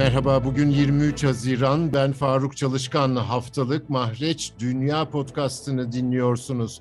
Merhaba, bugün 23 Haziran. Ben Faruk Çalışkan. Haftalık Mahreç Dünya Podcast'ını dinliyorsunuz.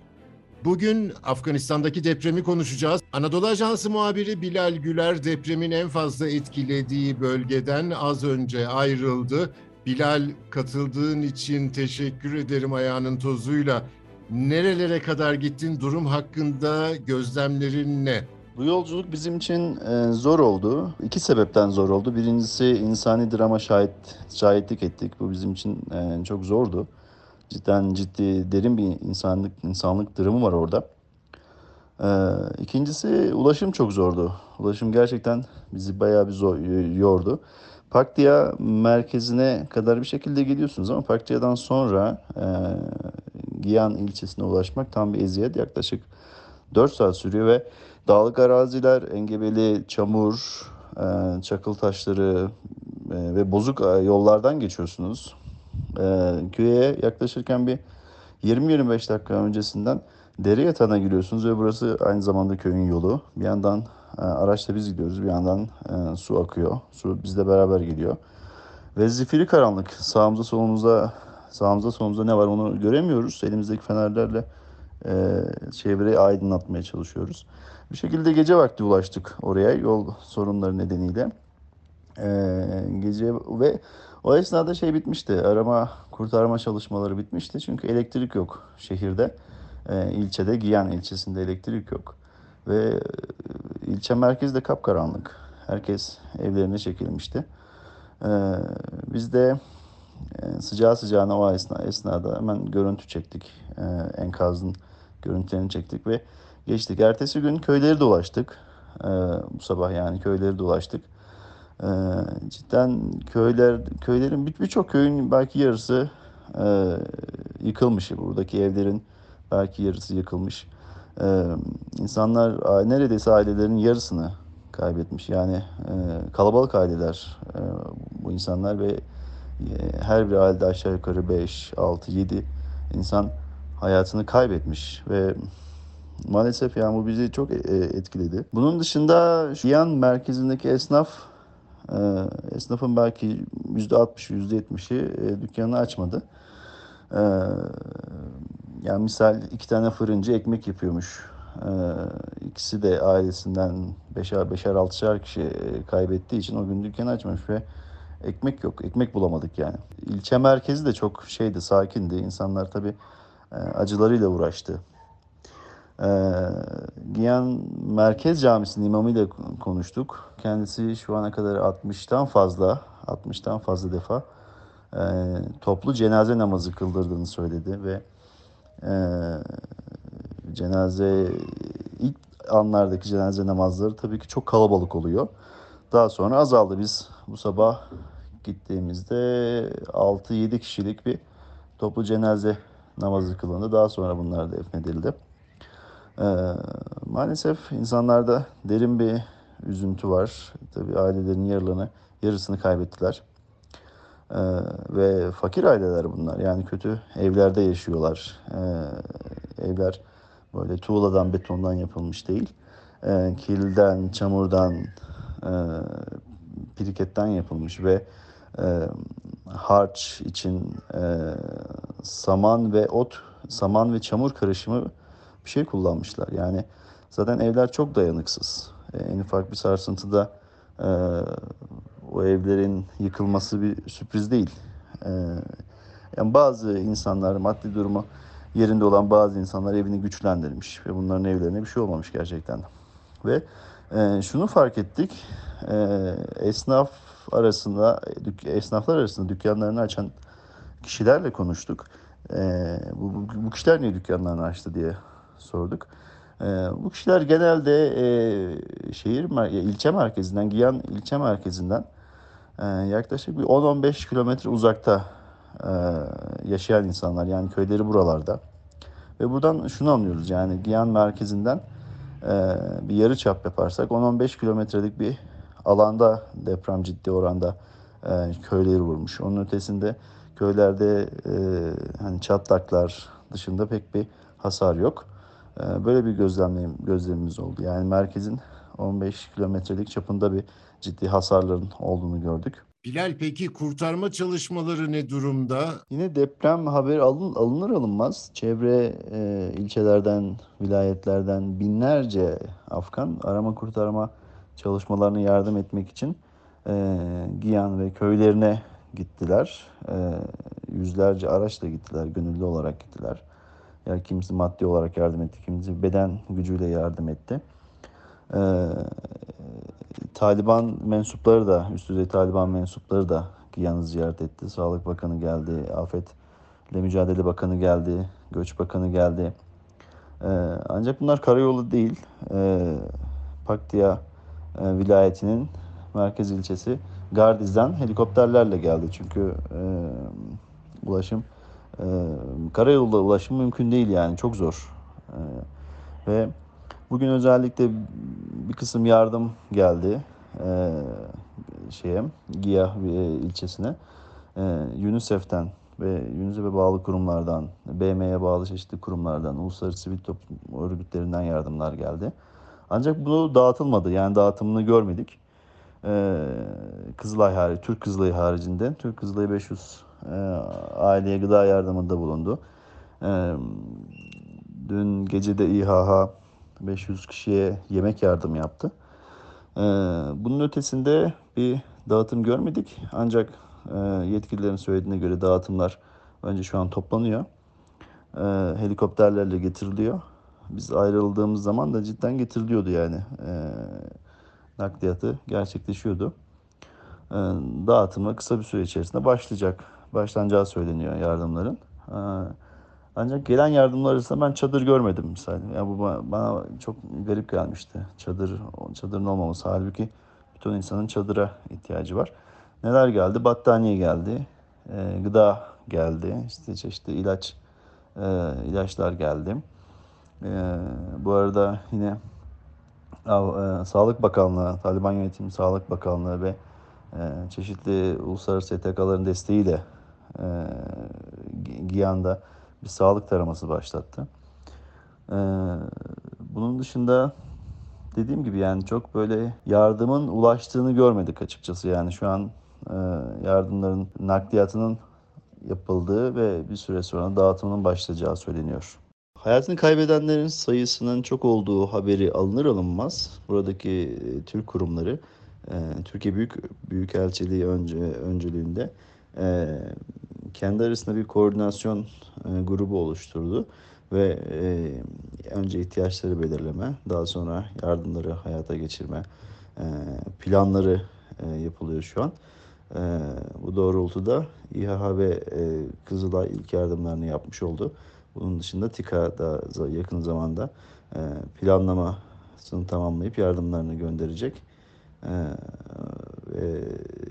Bugün Afganistan'daki depremi konuşacağız. Anadolu Ajansı muhabiri Bilal Güler depremin en fazla etkilediği bölgeden az önce ayrıldı. Bilal katıldığın için teşekkür ederim ayağının tozuyla. Nerelere kadar gittin? Durum hakkında gözlemlerin ne? Bu yolculuk bizim için e, zor oldu. İki sebepten zor oldu. Birincisi insani drama şahit şahitlik ettik. Bu bizim için e, çok zordu. Cidden ciddi derin bir insanlık insanlık dramı var orada. E, ikincisi ulaşım çok zordu. Ulaşım gerçekten bizi bayağı bir zor yordu. Paktiya merkezine kadar bir şekilde gidiyorsunuz ama Paktiya'dan sonra e, Giyan ilçesine ulaşmak tam bir eziyet. Yaklaşık 4 saat sürüyor ve dağlık araziler, engebeli çamur, e, çakıl taşları e, ve bozuk e, yollardan geçiyorsunuz. Köye yaklaşırken bir 20-25 dakika öncesinden dere yatağına giriyorsunuz ve burası aynı zamanda köyün yolu. Bir yandan araçla biz gidiyoruz, bir yandan su akıyor. Su bizle beraber geliyor. Ve zifiri karanlık. Sağımıza solumuzda sağımızda solumuzda ne var onu göremiyoruz. Elimizdeki fenerlerle e, çevreyi aydınlatmaya çalışıyoruz. Bir şekilde gece vakti ulaştık oraya yol sorunları nedeniyle. E, gece ve o esnada şey bitmişti. Arama kurtarma çalışmaları bitmişti. Çünkü elektrik yok şehirde. E, ilçede Giyan ilçesinde elektrik yok. Ve e, ilçe merkezi de kapkaranlık. Herkes evlerine çekilmişti. E, biz de e, sıcağı sıcağına o esna, esnada hemen görüntü çektik. E, enkazın görüntülerini çektik ve geçtik. Ertesi gün köyleri dolaştık. E, bu sabah yani köyleri dolaştık. E, cidden köyler köylerin birçok köyün belki yarısı e, yıkılmış. Buradaki evlerin belki yarısı yıkılmış. E, insanlar neredeyse ailelerin yarısını kaybetmiş. Yani e, kalabalık aileler e, bu insanlar ve e, her bir ailede aşağı yukarı 5, 6, 7 insan hayatını kaybetmiş ve maalesef yani bu bizi çok e, etkiledi. Bunun dışında Şiyan merkezindeki esnaf e, esnafın belki %60, %70'i dükkanını açmadı. Yani misal iki tane fırıncı ekmek yapıyormuş. İkisi de ailesinden beşer, beşer altışar kişi kaybettiği için o gün dükkanı açmamış ve ekmek yok. Ekmek bulamadık yani. İlçe merkezi de çok şeydi, sakindi. İnsanlar tabii e, acılarıyla uğraştı. E, Giyan Merkez Camisi'nin imamıyla konuştuk. Kendisi şu ana kadar 60'tan fazla, 60'tan fazla defa e, toplu cenaze namazı kıldırdığını söyledi ve e, cenaze ilk anlardaki cenaze namazları tabii ki çok kalabalık oluyor. Daha sonra azaldı. Biz bu sabah gittiğimizde 6-7 kişilik bir toplu cenaze namazı kılındı. Daha sonra bunlar defnedildi. Ee, maalesef insanlarda derin bir üzüntü var. Tabii ailelerin yarılarını, yarısını kaybettiler. Ee, ve fakir aileler bunlar. Yani kötü evlerde yaşıyorlar. Ee, evler böyle tuğladan, betondan yapılmış değil. Ee, kilden, çamurdan, e, piriketten yapılmış ve e, harç için e, saman ve ot, saman ve çamur karışımı bir şey kullanmışlar. Yani zaten evler çok dayanıksız. E, en ufak bir sarsıntıda e, o evlerin yıkılması bir sürpriz değil. E, yani bazı insanlar maddi durumu yerinde olan bazı insanlar evini güçlendirmiş ve bunların evlerine bir şey olmamış gerçekten. Ve e, şunu fark ettik. E, esnaf arasında, esnaflar arasında dükkanlarını açan kişilerle konuştuk. E, bu, bu, bu kişiler niye dükkanlarını açtı diye sorduk. E, bu kişiler genelde e, şehir ilçe merkezinden, Giyan ilçe merkezinden e, yaklaşık bir 10-15 kilometre uzakta e, yaşayan insanlar. Yani köyleri buralarda. Ve buradan şunu anlıyoruz yani Giyan merkezinden bir yarı çap yaparsak 10-15 kilometrelik bir alanda deprem ciddi oranda köyleri vurmuş. Onun ötesinde köylerde e, hani çatlaklar dışında pek bir hasar yok. E, böyle bir gözlemleyim, gözlemimiz oldu. Yani merkezin 15 kilometrelik çapında bir ciddi hasarların olduğunu gördük. Bilal peki kurtarma çalışmaları ne durumda? Yine deprem haberi alın, alınır alınmaz çevre e, ilçelerden, vilayetlerden binlerce Afgan arama kurtarma çalışmalarına yardım etmek için e, Giyan ve köylerine gittiler. E, yüzlerce araçla gittiler, gönüllü olarak gittiler. Yani kimisi maddi olarak yardım etti, kimisi beden gücüyle yardım etti. E, Taliban mensupları da, üst düzey Taliban mensupları da Giyan'ı ziyaret etti. Sağlık Bakanı geldi, Afetle Mücadele Bakanı geldi, Göç Bakanı geldi. Ee, ancak bunlar karayolu değil. Ee, Paktiya e, vilayetinin merkez ilçesi Gardiz'den helikopterlerle geldi. Çünkü e, ulaşım e, karayolda ulaşım mümkün değil yani çok zor. E, ve bugün özellikle bir kısım yardım geldi e, şeye Giya e, ilçesine. E, UNICEF'ten ve UNICEF'e bağlı kurumlardan, BM'ye bağlı çeşitli kurumlardan, uluslararası sivil toplum örgütlerinden yardımlar geldi. Ancak bunu dağıtılmadı. Yani dağıtımını görmedik. Ee, Kızılay harici, Türk Kızılayı haricinde. Türk Kızılayı 500 e, aileye gıda yardımında bulundu. Ee, dün gece de İHH 500 kişiye yemek yardım yaptı. Ee, bunun ötesinde bir dağıtım görmedik. Ancak e, yetkililerin söylediğine göre dağıtımlar önce şu an toplanıyor. Helikopterlerle getiriliyor. Biz ayrıldığımız zaman da cidden getiriliyordu yani. E, nakliyatı gerçekleşiyordu. E, dağıtımı kısa bir süre içerisinde başlayacak. Başlanacağı söyleniyor yardımların. E, ancak gelen yardımlar arasında ben çadır görmedim misal. Yani bu bana çok garip gelmişti. Çadır, çadırın olmaması. Halbuki bütün insanın çadıra ihtiyacı var. Neler geldi? Battaniye geldi, e, gıda geldi, işte çeşitli ilaç e, ilaçlar geldi. Bu arada yine Sağlık Bakanlığı, Taliban Yönetimi Sağlık Bakanlığı ve e, çeşitli uluslararası STK'ların desteğiyle e, Giyan'da bir sağlık taraması başlattı. E, bunun dışında dediğim gibi yani çok böyle yardımın ulaştığını görmedik açıkçası. Yani şu an e, yardımların nakliyatının yapıldığı ve bir süre sonra dağıtımının başlayacağı söyleniyor. Hayatını kaybedenlerin sayısının çok olduğu haberi alınır alınmaz buradaki e, Türk kurumları e, Türkiye Büyük Büyükelçiliği önce öncülüğünde kendi arasında bir koordinasyon grubu oluşturdu ve önce ihtiyaçları belirleme, daha sonra yardımları hayata geçirme planları yapılıyor şu an. E, bu doğrultuda İHH ve e, Kızılay ilk yardımlarını yapmış oldu. Bunun dışında TİKA da yakın zamanda e, planlamasını tamamlayıp yardımlarını gönderecek. E, ve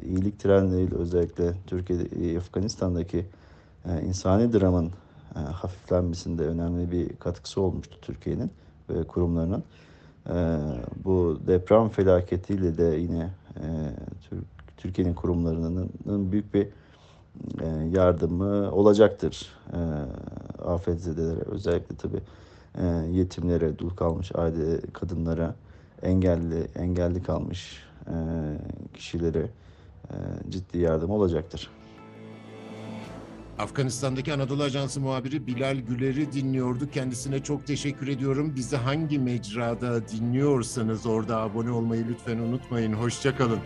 iyilik trenleriyle özellikle Türkiye, Afganistan'daki e, insani dramın e, hafiflenmesinde önemli bir katkısı olmuştu Türkiye'nin ve kurumlarının. E, bu deprem felaketiyle de yine e, Türk Türkiye'nin kurumlarının büyük bir e, yardımı olacaktır. E, afetzedelere özellikle tabii e, yetimlere, dul kalmış aile kadınlara, engelli engelli kalmış kişilere ciddi yardım olacaktır. Afganistan'daki Anadolu Ajansı muhabiri Bilal Güler'i dinliyorduk. Kendisine çok teşekkür ediyorum. Bizi hangi mecrada dinliyorsanız orada abone olmayı lütfen unutmayın. Hoşçakalın.